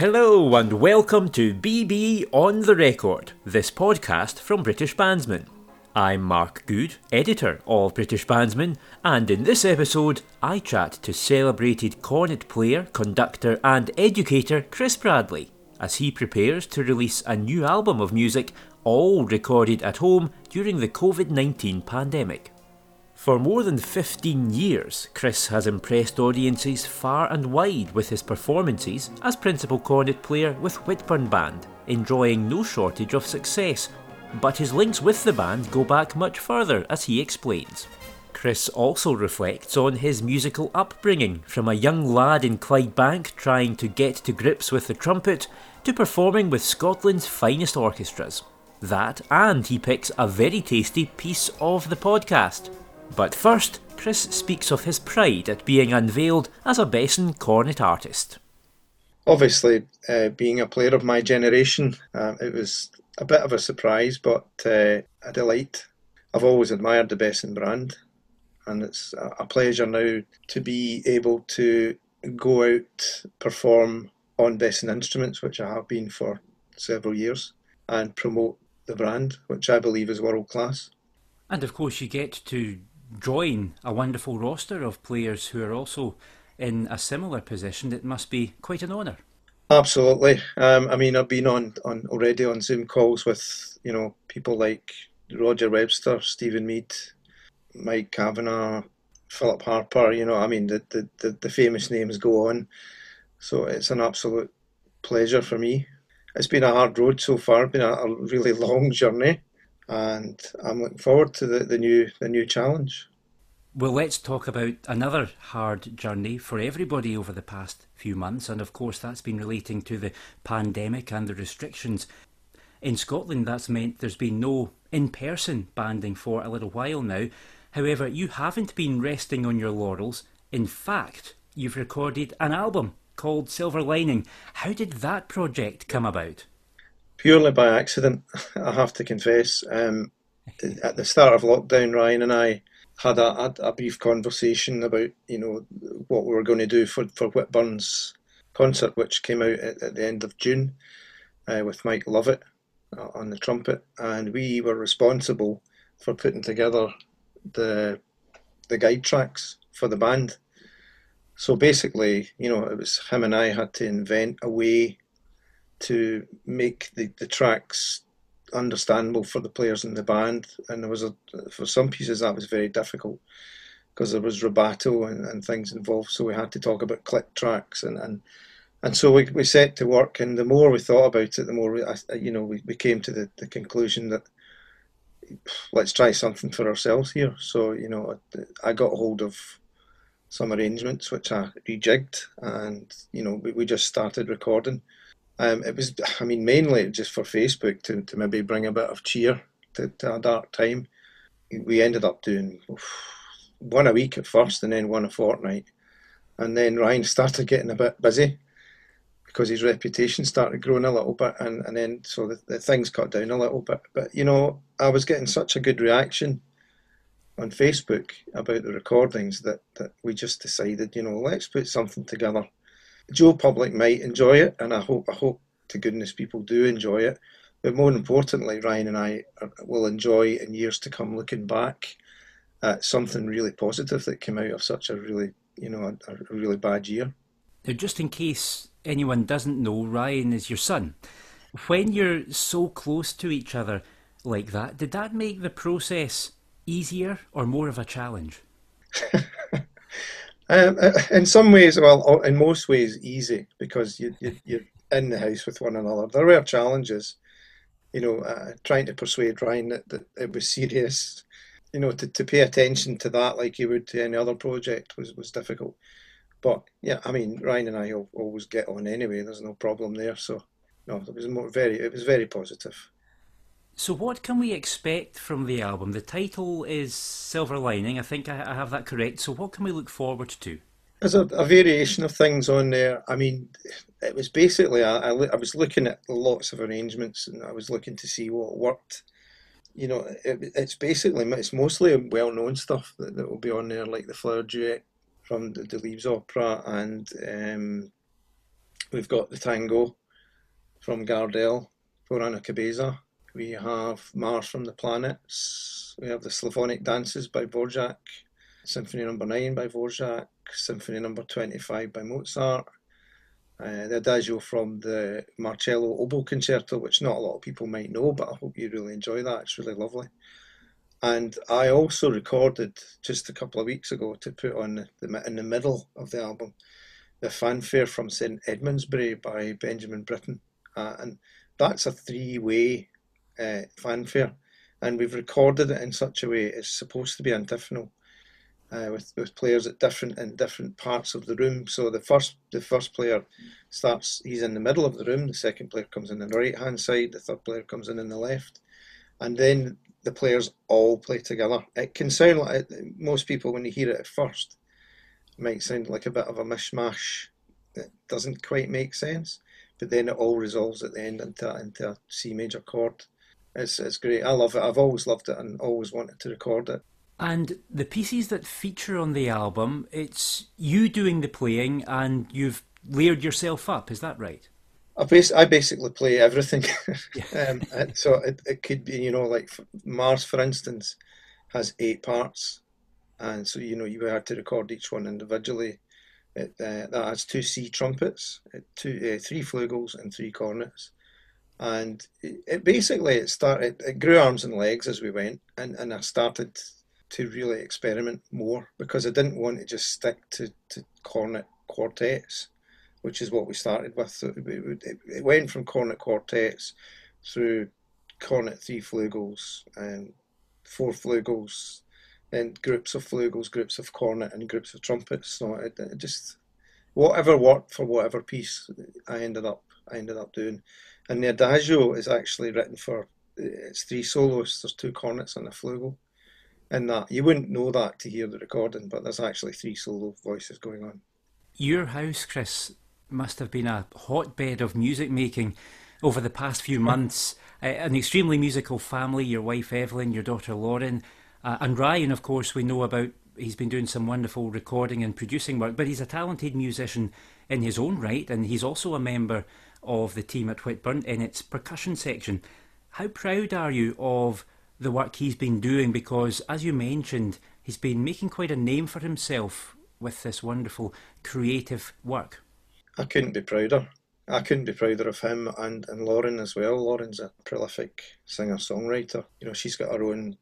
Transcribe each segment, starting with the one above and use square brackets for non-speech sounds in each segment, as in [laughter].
Hello and welcome to BB on the Record, this podcast from British Bandsman. I'm Mark Good, editor of British Bandsman, and in this episode I chat to celebrated cornet player, conductor, and educator Chris Bradley as he prepares to release a new album of music, all recorded at home during the COVID 19 pandemic. For more than 15 years, Chris has impressed audiences far and wide with his performances as principal cornet player with Whitburn Band, enjoying no shortage of success. But his links with the band go back much further, as he explains. Chris also reflects on his musical upbringing, from a young lad in Clydebank trying to get to grips with the trumpet, to performing with Scotland's finest orchestras. That, and he picks a very tasty piece of the podcast. But first, Chris speaks of his pride at being unveiled as a Besson cornet artist. Obviously, uh, being a player of my generation, uh, it was a bit of a surprise, but uh, a delight. I've always admired the Besson brand, and it's a pleasure now to be able to go out, perform on Besson instruments, which I have been for several years, and promote the brand, which I believe is world class. And of course, you get to join a wonderful roster of players who are also in a similar position, it must be quite an honour. Absolutely. Um, I mean, I've been on, on already on Zoom calls with you know people like Roger Webster, Steven Mead, Mike Kavanagh, Philip Harper. You know, I mean, the, the, the, the famous names go on. So it's an absolute pleasure for me. It's been a hard road so far, been a, a really long journey and I'm looking forward to the, the new the new challenge. Well, let's talk about another hard journey for everybody over the past few months, and of course, that's been relating to the pandemic and the restrictions. In Scotland, that's meant there's been no in person banding for a little while now. However, you haven't been resting on your laurels. In fact, you've recorded an album called Silver Lining. How did that project come about? Purely by accident, [laughs] I have to confess. Um, at the start of lockdown, Ryan and I had a, a, brief conversation about you know what we were going to do for for Whitburn's concert, which came out at, at the end of June, uh, with Mike Lovatt uh, on the trumpet, and we were responsible for putting together the the guide tracks for the band. So basically, you know, it was him and I had to invent a way to make the, the tracks understandable for the players in the band. And there was a for some pieces that was very difficult because there was rubato and, and things involved. So we had to talk about click tracks and and, and so we, we set to work. And the more we thought about it, the more we, you know we, we came to the, the conclusion that let's try something for ourselves here. So you know I got hold of some arrangements which I rejigged, and you know we, we just started recording um, it was, I mean, mainly just for Facebook to, to maybe bring a bit of cheer to, to a dark time. We ended up doing one a week at first and then one a fortnight. And then Ryan [laughs] started getting a bit busy because his reputation started growing a little bit. And, and then so the, the things cut down a little bit. But, you know, I was getting such a good reaction on Facebook about the recordings that, that we just decided, you know, let's put something together Joe Public might enjoy it, and I hope I hope to goodness people do enjoy it. But more importantly, Ryan and I will enjoy in years to come looking back at something really positive that came out of such a really you know a, a really bad year. Now, just in case anyone doesn't know, Ryan is your son. When you're so close to each other like that, did that make the process easier or more of a challenge? [laughs] Um, uh, in some ways, well, in most ways, easy because you, you, you're in the house with one another. There were challenges, you know, uh, trying to persuade Ryan that, that it was serious. You know, to, to pay attention to that like you would to any other project was, was difficult. But yeah, I mean, Ryan and I always get on anyway. There's no problem there. So no, it was more very, it was very positive. So, what can we expect from the album? The title is Silver Lining. I think I, have that correct. So, what can we look forward to? There's a, a variation of things on there. I mean, it was basically I, I, I, was looking at lots of arrangements and I was looking to see what worked. You know, it, it's basically it's mostly well-known stuff that, that will be on there, like the Flower Duet from the, Delibes Opera and um, We've got the Tango from Gardel Por una Cabeza. We have Mars from the Planets. We have the Slavonic Dances by Dvorak, Symphony Number no. 9 by Dvorak, Symphony Number no. 25 by Mozart, uh, the Adagio from the Marcello Oboe Concerto, which not a lot of people might know, but I hope you really enjoy that. It's really lovely. And I also recorded just a couple of weeks ago to put on the, in the middle of the album the fanfare from St Edmundsbury by Benjamin Britten, uh, and that's a three-way uh, fanfare, and we've recorded it in such a way it's supposed to be antiphonal. Uh, with with players at different in different parts of the room. So the first the first player starts he's in the middle of the room. The second player comes in on the right hand side. The third player comes in on the left, and then the players all play together. It can sound like most people when they hear it at first it might sound like a bit of a mishmash. It doesn't quite make sense, but then it all resolves at the end into into a C major chord. It's it's great. I love it. I've always loved it and always wanted to record it. And the pieces that feature on the album, it's you doing the playing and you've layered yourself up, is that right? I, bas- I basically play everything. [laughs] um, so it, it could be, you know, like Mars, for instance, has eight parts. And so, you know, you had to record each one individually. It, uh, that has two C trumpets, two, uh, three flugels, and three cornets. And it, it basically it started. It grew arms and legs as we went, and, and I started to really experiment more because I didn't want to just stick to, to cornet quartets, which is what we started with. It went from cornet quartets through cornet three flugels and four flugels, and groups of flugels, groups of cornet, and groups of trumpets. So it, it just whatever worked for whatever piece I ended up I ended up doing. And the adagio is actually written for it's three soloists. There's two cornets and a flugel in that. You wouldn't know that to hear the recording, but there's actually three solo voices going on. Your house, Chris, must have been a hotbed of music making over the past few months. uh, an extremely musical family, your wife Evelyn, your daughter Lauren, uh, and Ryan, of course, we know about. He's been doing some wonderful recording and producing work, but he's a talented musician in his own right, and he's also a member of the team at Whitburn in its percussion section. How proud are you of the work he's been doing because, as you mentioned, he's been making quite a name for himself with this wonderful creative work. I couldn't be prouder. I couldn't be prouder of him and, and Lauren as well. Lauren's a prolific singer songwriter. You know, she's got her own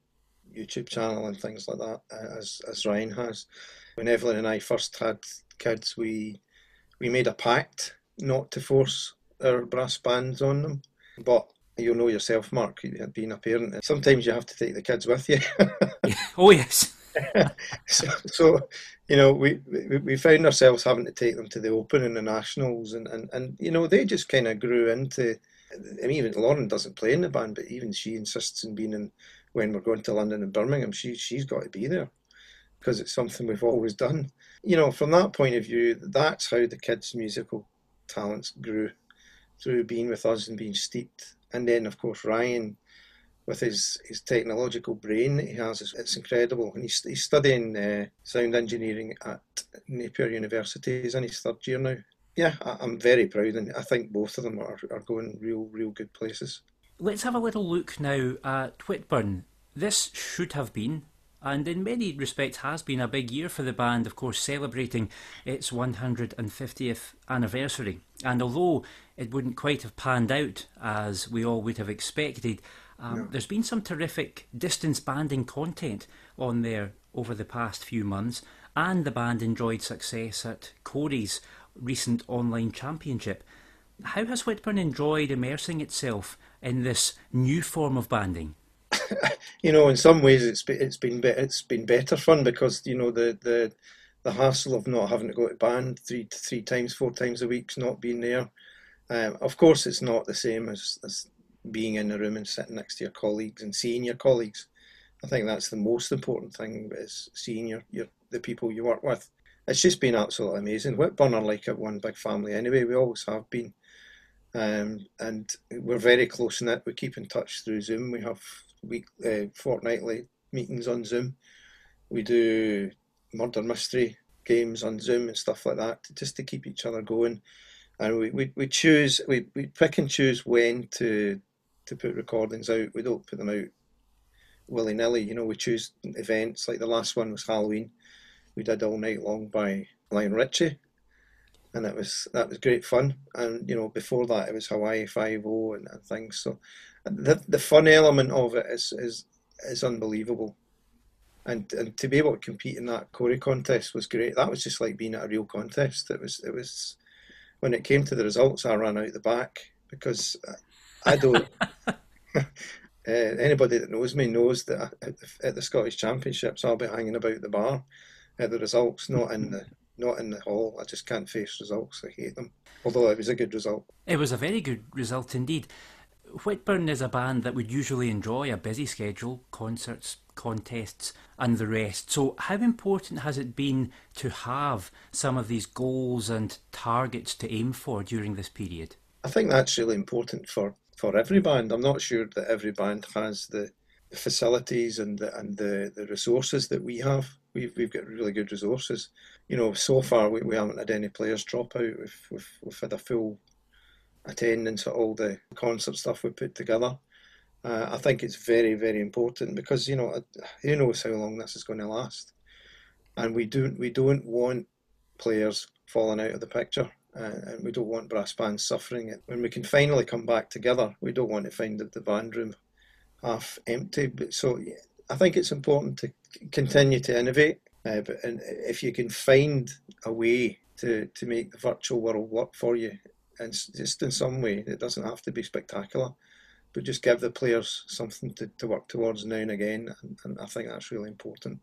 YouTube channel and things like that, uh, as as Ryan has. When Evelyn and I first had kids, we we made a pact not to force our brass bands on them, but you'll know yourself, Mark, being a parent. Sometimes you have to take the kids with you. [laughs] oh yes. [laughs] so, so, you know, we, we we found ourselves having to take them to the Open and the Nationals, and and, and you know they just kind of grew into. I mean, even Lauren doesn't play in the band, but even she insists on being in when we're going to London and Birmingham. She she's got to be there because it's something we've always done. You know, from that point of view, that's how the kids' musical talents grew through being with us and being steeped. And then of course Ryan with his, his technological brain that he has it's incredible. And he's, he's studying uh, sound engineering at Napier University he's in his third year now. Yeah I, am very proud and I think both of them are, are going real real good places. Let's have a little look now at Whitburn. This should have been and in many respects has been a big year for the band, of course, celebrating its 150th anniversary. And although it wouldn't quite have panned out as we all would have expected, um, no. there's been some terrific distance banding content on there over the past few months, and the band enjoyed success at Cory's recent online championship. How has Whitburn enjoyed immersing itself in this new form of banding? [coughs] you know, in some ways, it's it's been it's been better fun because you know the the the hassle of not having to go to band three three times, four times a week, not being there. Um, of course, it's not the same as, as being in a room and sitting next to your colleagues and seeing your colleagues. I think that's the most important thing is seeing your, your the people you work with. It's just been absolutely amazing. Whitburn are like a one big family anyway. We always have been. Um, and we're very close knit. We keep in touch through Zoom. We have week uh, fortnightly meetings on Zoom. We do murder mystery games on Zoom and stuff like that, just to keep each other going. and we we, we choose we, we pick and choose when to to put recordings out. We don't put them out willy nilly. You know, we choose events like the last one was Halloween. We did all night long by Lionel Richie, and it was that was great fun. And you know, before that it was Hawaii Five O and, and things. So the the fun element of it is is is unbelievable. And and to be able to compete in that Cory contest was great. That was just like being at a real contest. It was it was when it came to the results, I ran out the back because I don't. uh, [laughs] [laughs] anybody that knows me knows that at the, at the, Scottish Championships, I'll be hanging about the bar at the results, not in the not in the hall. I just can't face results. I hate them. Although it was a good result. It was a very good result indeed. Whitburn is a band that would usually enjoy a busy schedule, concerts, contests, and the rest. So, how important has it been to have some of these goals and targets to aim for during this period? I think that's really important for, for every band. I'm not sure that every band has the, facilities and the, and the, the resources that we have. We've, we've got really good resources. You know, so far we, we haven't had any players drop out. We've, we've, we've had a full attendance at all the concert stuff we put together. Uh, I think it's very, very important because you know who knows how long this is going to last, and we don't we don't want players falling out of the picture, uh, and we don't want brass bands suffering it. When we can finally come back together, we don't want to find the band room half empty. But so I think it's important to continue to innovate. Uh, but and if you can find a way to, to make the virtual world work for you, and just in some way, it doesn't have to be spectacular but just give the players something to, to work towards now and again. And, and I think that's really important.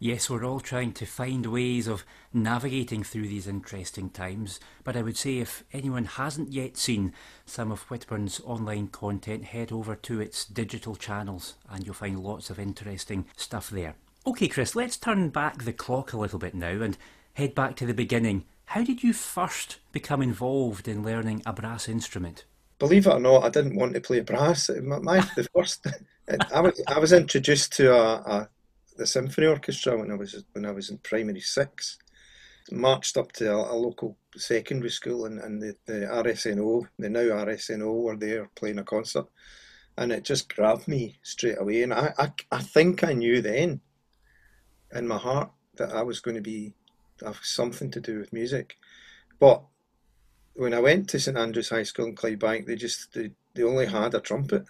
Yes, we're all trying to find ways of navigating through these interesting times. But I would say if anyone hasn't yet seen some of Whitburn's online content, head over to its digital channels and you'll find lots of interesting stuff there. Okay, Chris, let's turn back the clock a little bit now and head back to the beginning. How did you first become involved in learning a brass instrument? believe it or not, I didn't want to play brass. My, my the first, [laughs] I was I was introduced to a, a, the symphony orchestra when I was when I was in primary six. Marched up to a, a local secondary school, and, and the, the RSNO, the now RSNO, were there playing a concert, and it just grabbed me straight away. And I, I, I think I knew then, in my heart, that I was going to be have something to do with music, but when I went to St Andrews High School in Clydebank, they just they, they only had a trumpet,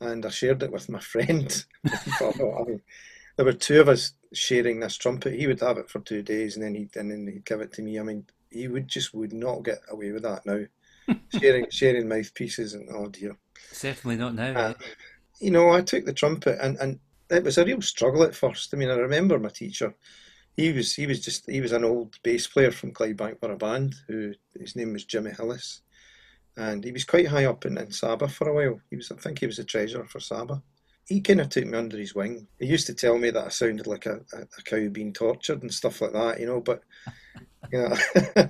and I shared it with my friend. [laughs] I mean, there were two of us sharing this trumpet. He would have it for two days, and then he and then he'd give it to me. I mean, he would just would not get away with that now. [laughs] sharing sharing mouthpieces and oh dear. Certainly not now. Uh, you know, I took the trumpet and and it was a real struggle at first. I mean, I remember my teacher he was he was just he was an old bass player from Clydebank band who his name was Jimmy Hillis, and he was quite high up in, in Saba for a while. He was I think he was a treasurer for Saba. He kind of took me under his wing. He used to tell me that I sounded like a, a, a cow being tortured and stuff like that, you know. But [laughs] you [laughs] know,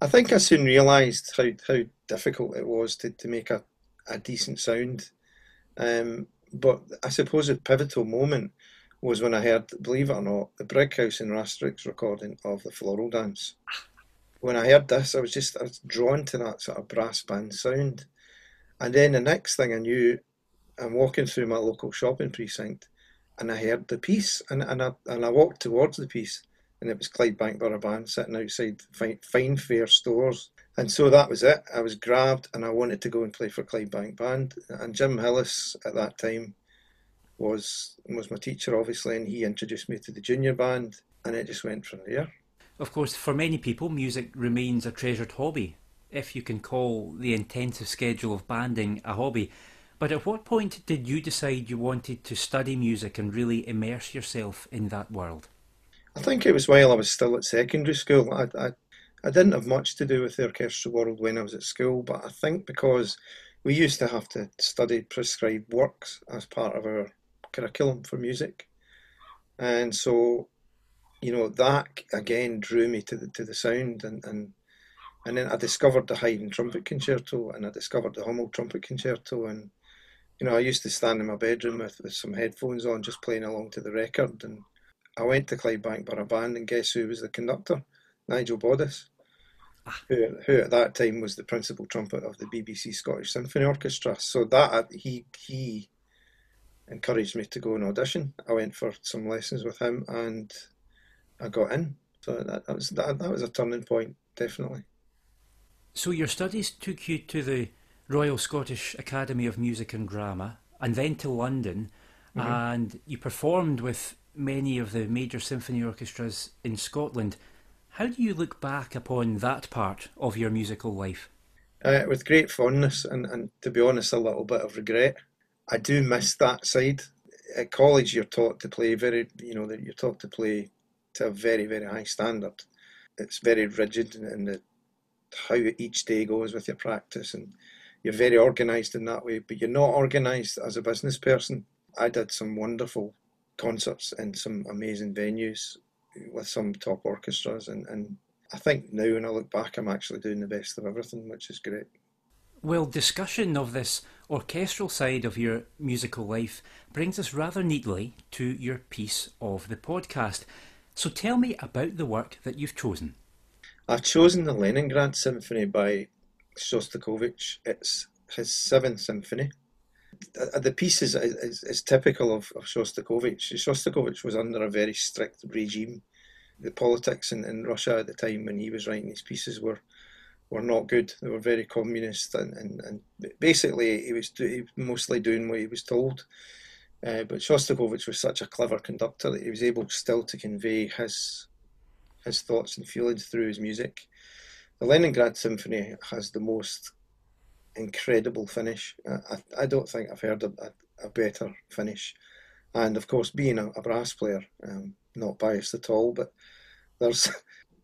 I think I soon realised how how difficult it was to, to make a, a decent sound. Um, but I suppose a pivotal moment was when I heard, believe it or not, the Brighouse and Rastrick recording of the Floral Dance. When I heard this, I was just I was drawn to that sort of brass band sound. And then the next thing I knew, I'm walking through my local shopping precinct and I heard the piece and, and, I, and I walked towards the piece and it was Clydebank Borough Band sitting outside fine, Fine Fare stores. And so that was it. I was grabbed and I wanted to go and play for Clydebank Band. And Jim Hillis at that time was was my teacher, obviously, and he introduced me to the junior band, and it just went from there. Of course, for many people, music remains a treasured hobby, if you can call the intensive schedule of banding a hobby. But at what point did you decide you wanted to study music and really immerse yourself in that world? I think it was while I was still at secondary school. I, I, I didn't have much to do with the orchestral world when I was at school, but I think because we used to have to study prescribed works as part of our curriculum for music, and so you know that again drew me to the to the sound and and and then I discovered the Haydn trumpet concerto and I discovered the Hummel trumpet concerto and you know I used to stand in my bedroom with, with some headphones on just playing along to the record and I went to Clydebank Borough Band and guess who was the conductor Nigel Boddice ah. who, who at that time was the principal trumpet of the BBC Scottish Symphony Orchestra. So that he he encouraged me to go and audition. I went for some lessons with him, and I got in. So that, that was that, that was a turning point, definitely. So your studies took you to the Royal Scottish Academy of Music and Drama, and then to London, mm-hmm. and you performed with many of the major symphony orchestras in Scotland. How do you look back upon that part of your musical life? Uh, with great fondness and, and, to be honest, a little bit of regret. I do miss that side. At college, you're taught to play very, you know, you're taught to play to a very, very high standard. It's very rigid in the, how each day goes with your practice, and you're very organised in that way. But you're not organised as a business person. I did some wonderful concerts in some amazing venues with some top orchestras, and, and I think now when I look back, I'm actually doing the best of everything, which is great. Well, discussion of this orchestral side of your musical life brings us rather neatly to your piece of the podcast. So tell me about the work that you've chosen. I've chosen the Leningrad Symphony by Shostakovich. It's his seventh symphony. Uh, uh, the piece is, is, is typical of, of Shostakovich. Shostakovich was under a very strict regime. The politics in, in Russia at the time when he was writing these pieces were were not good. They were very communist, and, and, and basically he was, do, he mostly doing what he was told. Uh, but Shostakovich was such a clever conductor that he was able still to convey his his thoughts and feelings through his music. The Leningrad Symphony has the most incredible finish. I, I don't think I've heard a, a, a better finish. And of course, being a, a brass player, um, not biased at all, but there's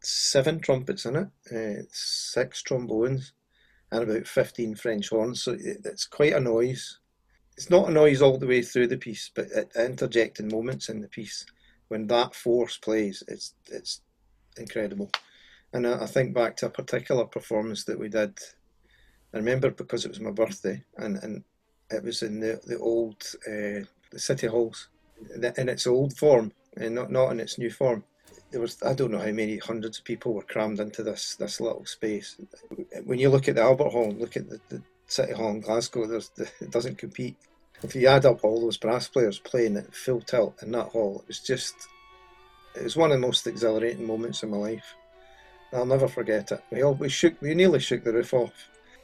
seven trumpets in it, uh, six trombones, and about 15 French horns. So it's quite a noise it's not a noise all the way through the piece, but at interjecting moments in the piece, when that force plays, it's it's incredible. And I, I think back to a particular performance that we did. I remember because it was my birthday, and, and it was in the the old uh, the city halls, in its old form, and not not in its new form. There was I don't know how many hundreds of people were crammed into this this little space. When you look at the Albert Hall, look at the, the City Hall in Glasgow, there's the, it doesn't compete if you add up all those brass players playing at full tilt in that hall, it was just, it was one of the most exhilarating moments in my life. I'll never forget it. We all we shook, we nearly shook the roof off.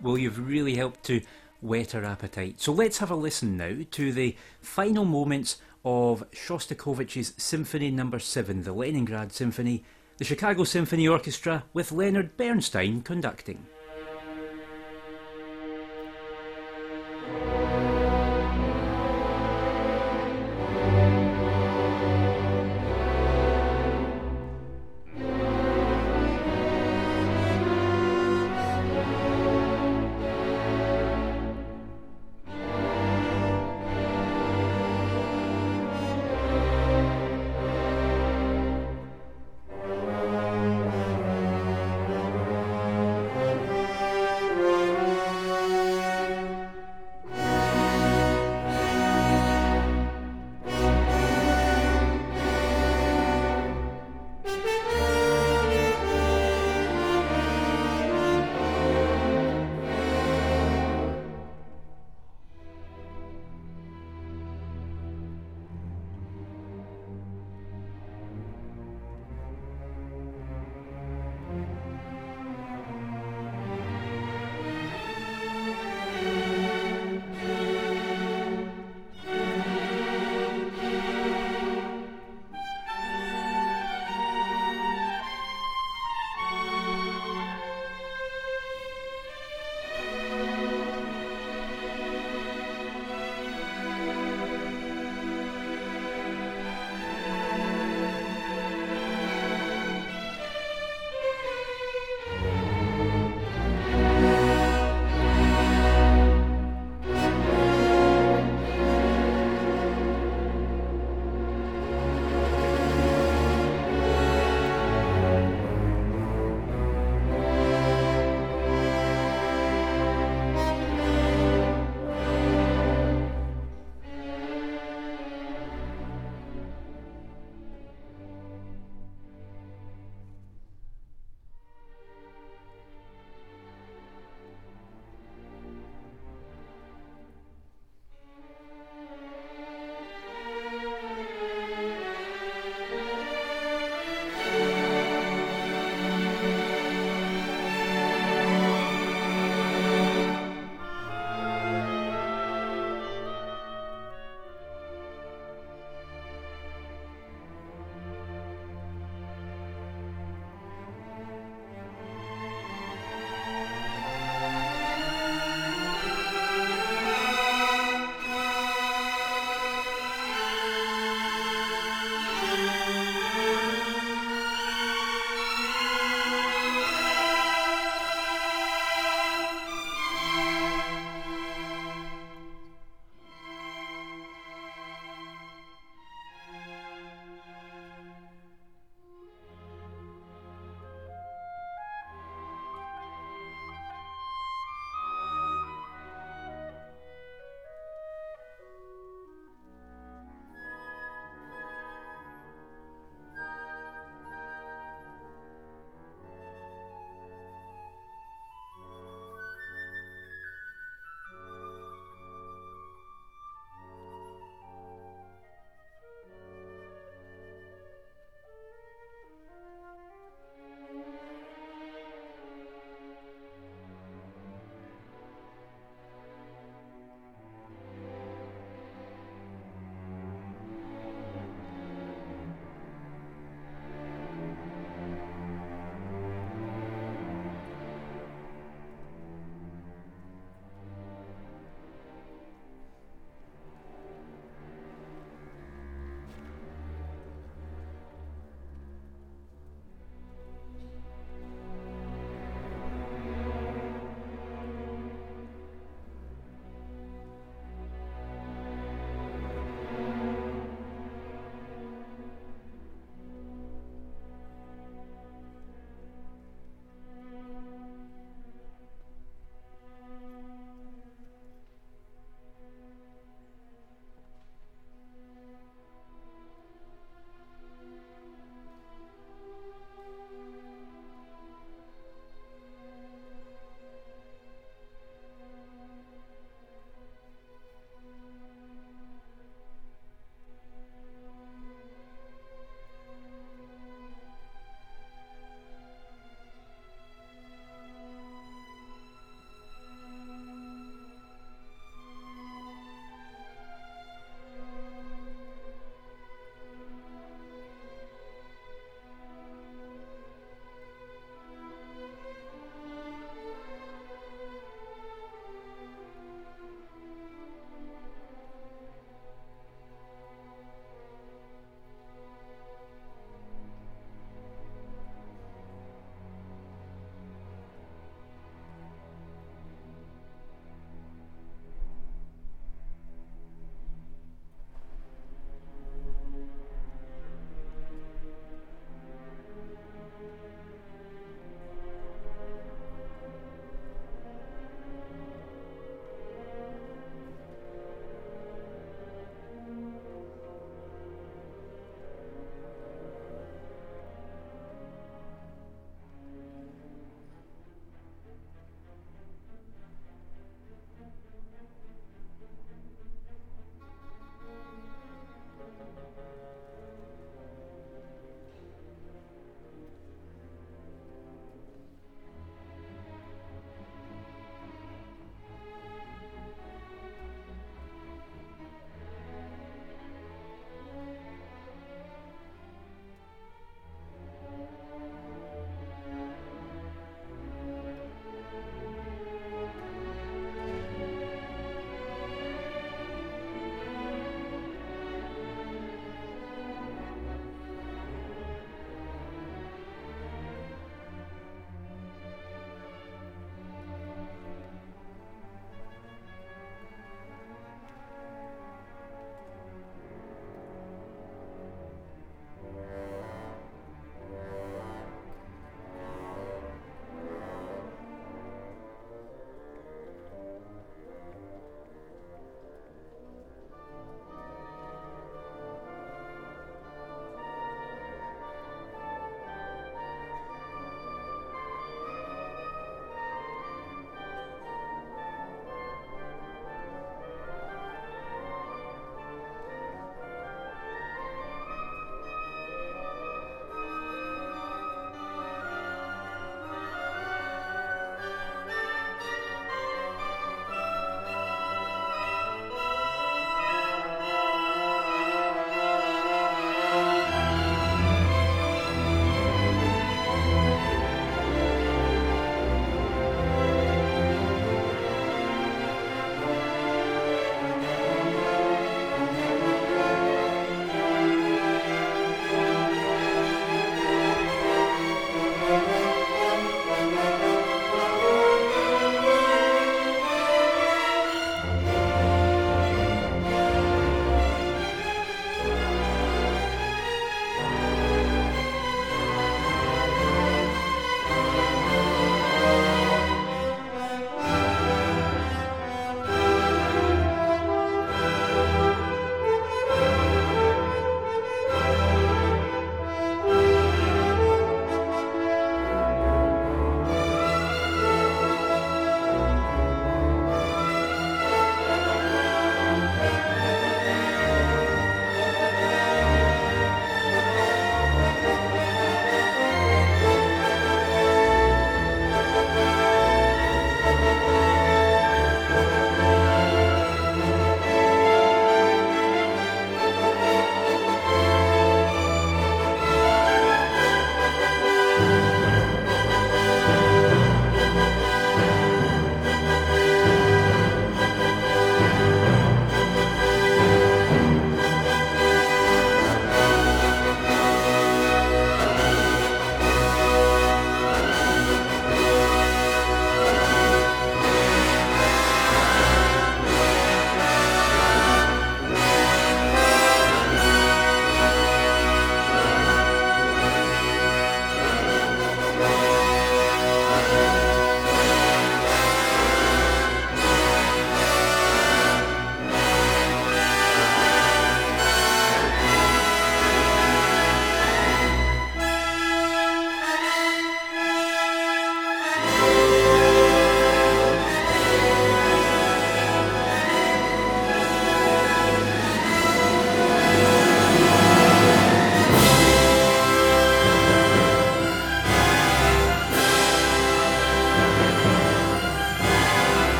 Well, you've really helped to whet our appetite. So let's have a listen now to the final moments of Shostakovich's Symphony Number no. Seven, the Leningrad Symphony, the Chicago Symphony Orchestra, with Leonard Bernstein conducting.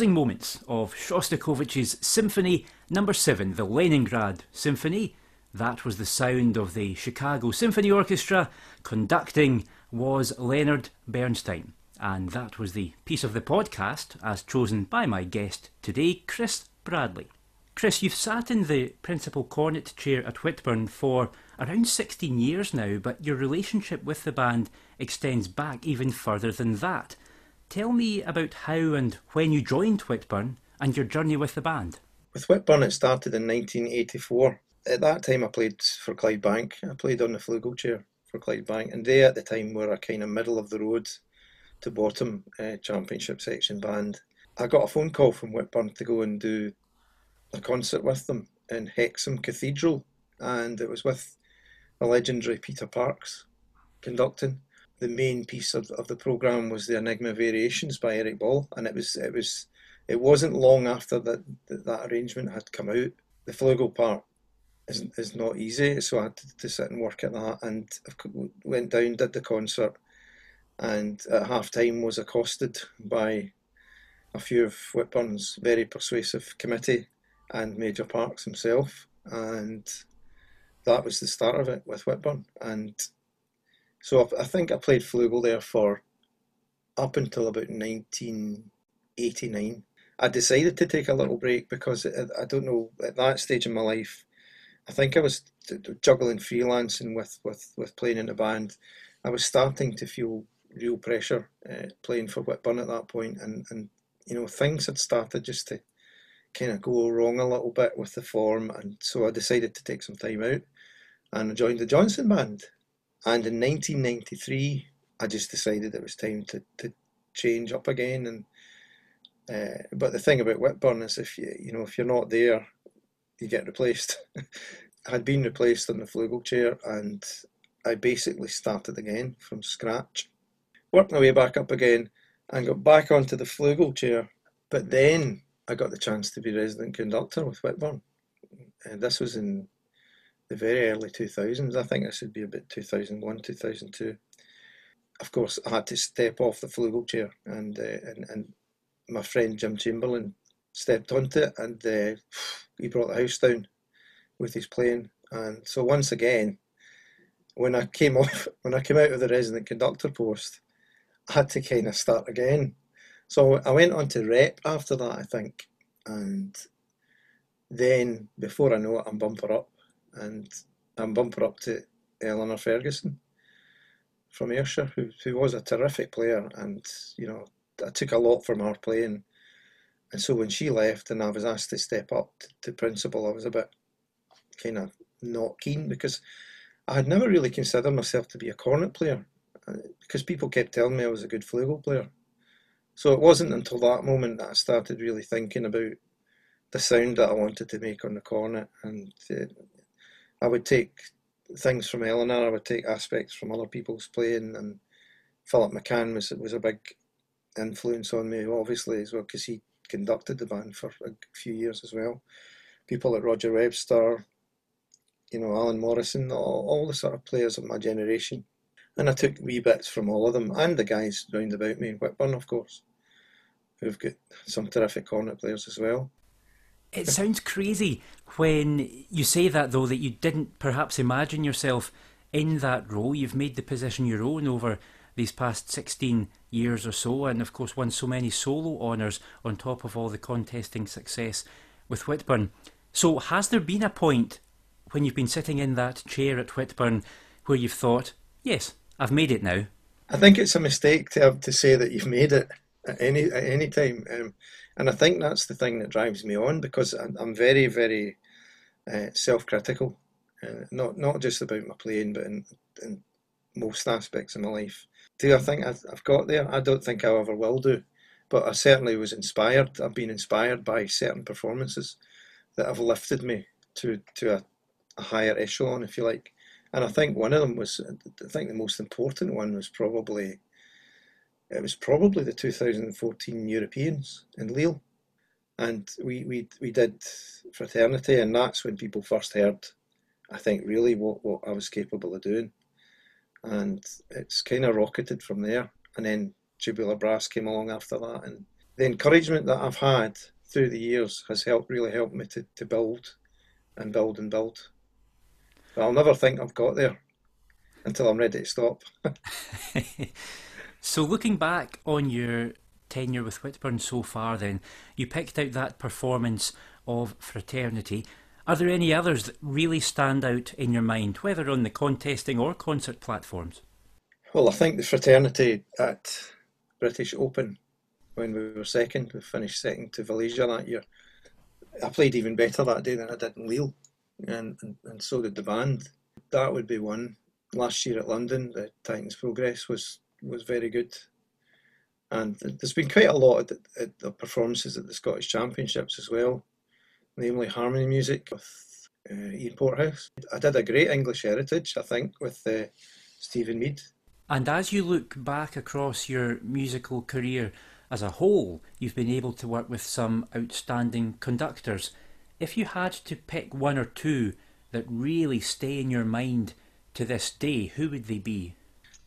Closing moments of Shostakovich's Symphony Number no. 7, the Leningrad Symphony. That was the sound of the Chicago Symphony Orchestra. Conducting was Leonard Bernstein. And that was the piece of the podcast as chosen by my guest today, Chris Bradley. Chris, you've sat in the principal cornet chair at Whitburn for around 16 years now, but your relationship with the band extends back even further than that. Tell me about how and when you joined Whitburn and your journey with the band. With Whitburn, it started in 1984. At that time, I played for Clydebank. I played on the flugelchair for Clydebank, and they at the time were a kind of middle of the road to bottom uh, championship section band. I got a phone call from Whitburn to go and do a concert with them in Hexham Cathedral, and it was with the legendary Peter Parkes conducting the main piece of, of the program was the Enigma Variations by Eric Ball, and it was it was it wasn't long after that that, that arrangement had come out. The flugel part is is not easy, so I had to, to sit and work at that, and went down, did the concert, and at half time was accosted by a few of Whitburn's very persuasive committee and Major Parkes himself, and that was the start of it with Whitburn, and so I think I played flugel there for up until about 1989. I decided to take a little break because I don't know at that stage in my life. I think I was juggling freelancing with, with, with playing in the band. I was starting to feel real pressure uh, playing for Whitburn at that point, and and you know things had started just to kind of go wrong a little bit with the form, and so I decided to take some time out, and I joined the Johnstone Band, and in 1993, I just decided it was time to, to change up again. And uh, but the thing about Whitburn is, if you you know if you're not there, you get replaced. I [laughs] had been replaced on the flugel chair, and I basically started again from scratch. Worked my way back up again, and got back onto the flugel chair. But then I got the chance to be resident conductor with Whitburn, and this was in the very early 2000s. I think this would be about 2001, 2002. Of course, I had to step off the flugel chair, and uh, and, and my friend Jim Chamberlain stepped onto it, and uh, he brought the house down with his playing. And so once again, when I came [laughs] off, when I came out of the resident conductor post, I had to kind of start again. So I went on to rep after that, I think, and then before I know it, I'm bumper up and I'm bumper up to Eleanor Ferguson from Ayrshire, who, who was a terrific player, and you know I took a lot from her playing. And so when she left and I was asked to step up to, to principal, I was a bit kind of not keen because I had never really considered myself to be a cornet player uh, because people kept telling me I was a good flugel player. So it wasn't until that moment that I started really thinking about the sound that I wanted to make on the cornet and uh, I would take things from Eleanor, I would take aspects from other people's playing, and Philip McCann was was a big influence on me, obviously as well, because he conducted the band for a few years as well. People like Roger Webster, you know, Alan Morrison, all, all the sort of players of my generation. And I took wee bits from all of them, and the guys round about me, in Whitburn, of course, who've got some terrific cornet players as well. It sounds crazy when you say that, though, that you didn't perhaps imagine yourself in that role. You've made the position your own over these past 16 years or so, and of course, won so many solo honours on top of all the contesting success with Whitburn. So, has there been a point when you've been sitting in that chair at Whitburn where you've thought, yes, I've made it now? I think it's a mistake to have to say that you've made it at any at any time. Um, and I think that's the thing that drives me on because I'm very, very uh, self-critical. Uh, not not just about my playing, but in, in most aspects of my life. Do I think I've, I've got there? I don't think I ever will do, but I certainly was inspired. I've been inspired by certain performances that have lifted me to to a, a higher echelon, if you like. And I think one of them was, I think the most important one was probably it was probably the 2014 Europeans in Lille, and we we we did fraternity, and that's when people first heard, I think, really what what I was capable of doing, and it's kind of rocketed from there. And then Tubular Brass came along after that, and the encouragement that I've had through the years has helped really helped me to, to build and build and build. But I'll never think I've got there until I'm ready to stop. [laughs] [laughs] so, looking back on your tenure with Whitburn so far, then you picked out that performance of Fraternity. Are there any others that really stand out in your mind, whether on the contesting or concert platforms? Well, I think the Fraternity at British Open when we were second, we finished second to Valaisia that year. I played even better that day than I did in Lille, and, and, and so did the band. That would be one. Last year at London, the Titans Progress was was very good, and there's been quite a lot of, the performances at the Scottish Championships as well, namely harmony music with uh, Ian Porthouse. I did a great English Heritage, I think, with uh, Steven Mead. And as you look back across your musical career, as a whole, you've been able to work with some outstanding conductors. If you had to pick one or two that really stay in your mind to this day, who would they be?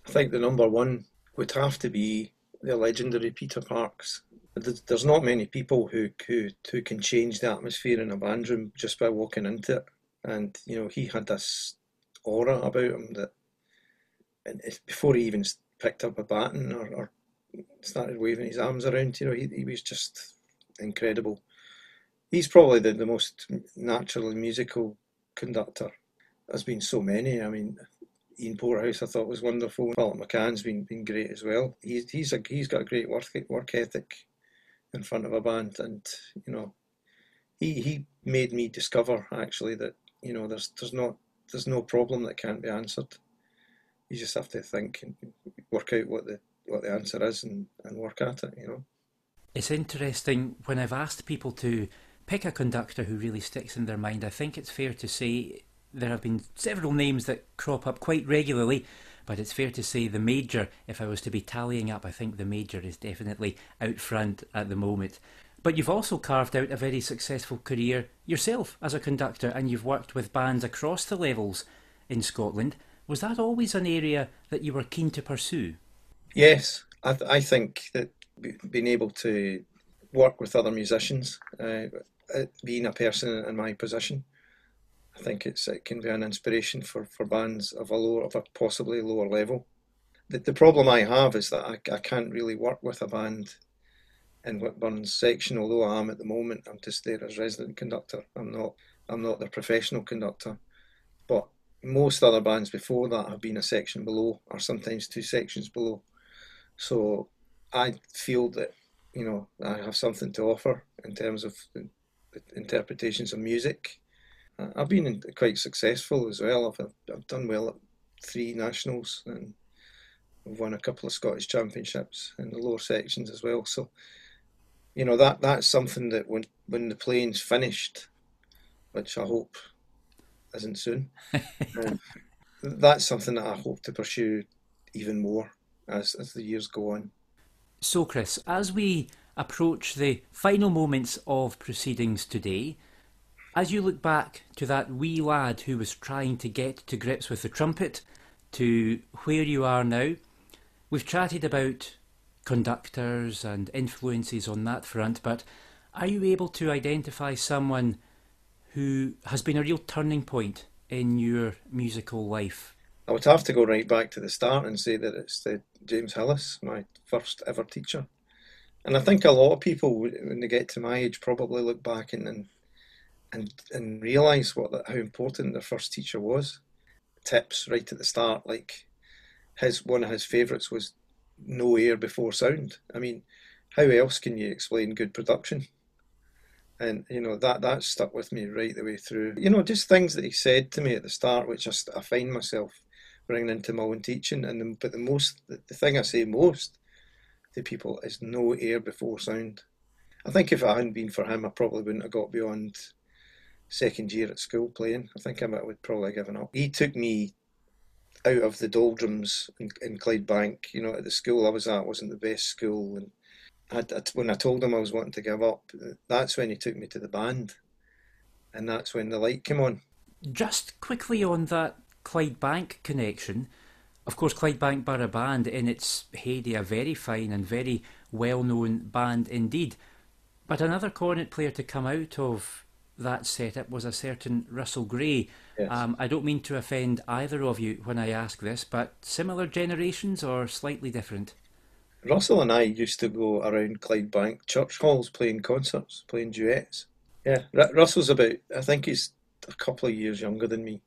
I think the number one would have to be the legendary Peter Parkes. There's not many people who, who, who can change the atmosphere in a band room just by walking into it. And, you know, he had this aura about him that and before he even picked up a baton or, or started waving his arms around. You know, he, he was just incredible. He's probably the, the most naturally musical conductor. There's been so many. I mean, Ian Porthouse I thought was wonderful. Philip McCann's been been great as well. He's he's a, he's got a great work work ethic in front of a band, and you know, he he made me discover actually that you know there's there's not there's no problem that can't be answered. You just have to think and work out what the what the answer is and, and work at it, you know. It's interesting when I've asked people to pick a conductor who really sticks in their mind. I think it's fair to say there have been several names that crop up quite regularly, but it's fair to say the major, if I was to be tallying up, I think the major is definitely out front at the moment. But you've also carved out a very successful career yourself as a conductor, and you've worked with bands across the levels in Scotland. Was that always an area that you were keen to pursue? Yes, I, th- I think that being able to work with other musicians, uh, uh, being a person in my position, I think it's it can be an inspiration for, for bands of a lower of a possibly lower level. The, the problem I have is that I, I can't really work with a band in Whitburn's section, although I am at the moment. I'm just there as resident conductor. I'm not I'm not the professional conductor. But most other bands before that have been a section below, or sometimes two sections below. So I feel that you know I have something to offer in terms of interpretations of music. I've been quite successful as well. I've, I've done well at three nationals and I've won a couple of Scottish championships in the lower sections as well. So you know that that's something that when when the playing's finished, which I hope isn't soon, [laughs] um, that's something that I hope to pursue even more as, as the years go on. So, Chris, as we approach the final moments of proceedings today, as you look back to that wee lad who was trying to get to grips with the trumpet to where you are now, we've chatted about conductors and influences on that front, but are you able to identify someone who has been a real turning point in your musical life? I would have to go right back to the start and say that it's the James Hillis, my first ever teacher. And I think a lot of people, when they get to my age, probably look back and and and, and realise what how important their first teacher was. Tips right at the start, like his one of his favourites was no air before sound. I mean, how else can you explain good production? And you know that that stuck with me right the way through. You know, just things that he said to me at the start, which I, I find myself bringing into my own teaching. And the, but the most, the, the thing I say most to people is no air before sound. I think if it hadn't been for him, I probably wouldn't have got beyond second year at school playing. I think I might would probably given up. He took me out of the doldrums in, in Clydebank. You know, at the school I was at wasn't the best school, and I, when I told him I was wanting to give up, that's when he took me to the band, and that's when the light came on. Just quickly on that Clydebank connection. Of course, Clydebank Borough Band, in its heyday, a very fine and very well known band indeed. But another cornet player to come out of that setup was a certain Russell Gray. Yes. Um, I don't mean to offend either of you when I ask this, but similar generations or slightly different? Russell and I used to go around Clydebank church halls playing concerts, playing duets. Yeah, R- Russell's about, I think he's a couple of years younger than me,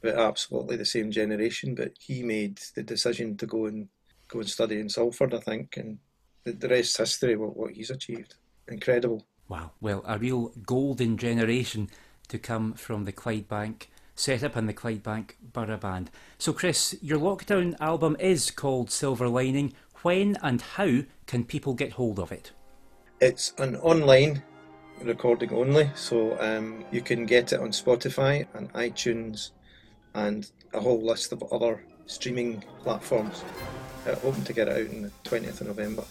but absolutely the same generation. But he made the decision to go and go and study in Salford, I think, and the, the rest history. What, what he's achieved, incredible. Wow, well, a real golden generation to come from the Clydebank set up in the Clydebank Borough Band. So, Chris, your lockdown album is called Silver Lining. When and how can people get hold of it? It's an online recording only, so um, you can get it on Spotify and iTunes and a whole list of other streaming platforms. Uh, hoping to get it out on the 20th of November.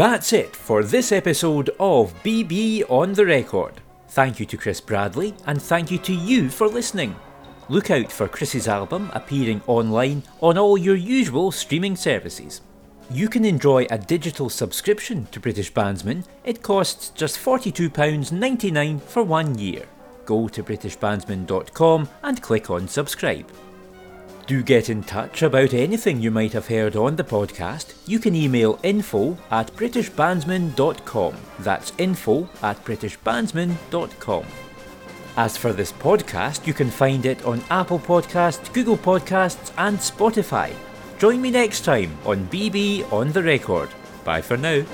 That's it for this episode of BB on the Record. Thank you to Chris Bradley and thank you to you for listening. Look out for Chris's album appearing online on all your usual streaming services. You can enjoy a digital subscription to British Bandsman. It costs just £42.99 for one year. Go to BritishBandsman.com and click on subscribe. Do get in touch about anything you might have heard on the podcast. You can email info at britishbandsman.com. That's info at britishbandsman.com. As for this podcast, you can find it on Apple Podcasts, Google Podcasts, and Spotify. Join me next time on BB on the Record. Bye for now.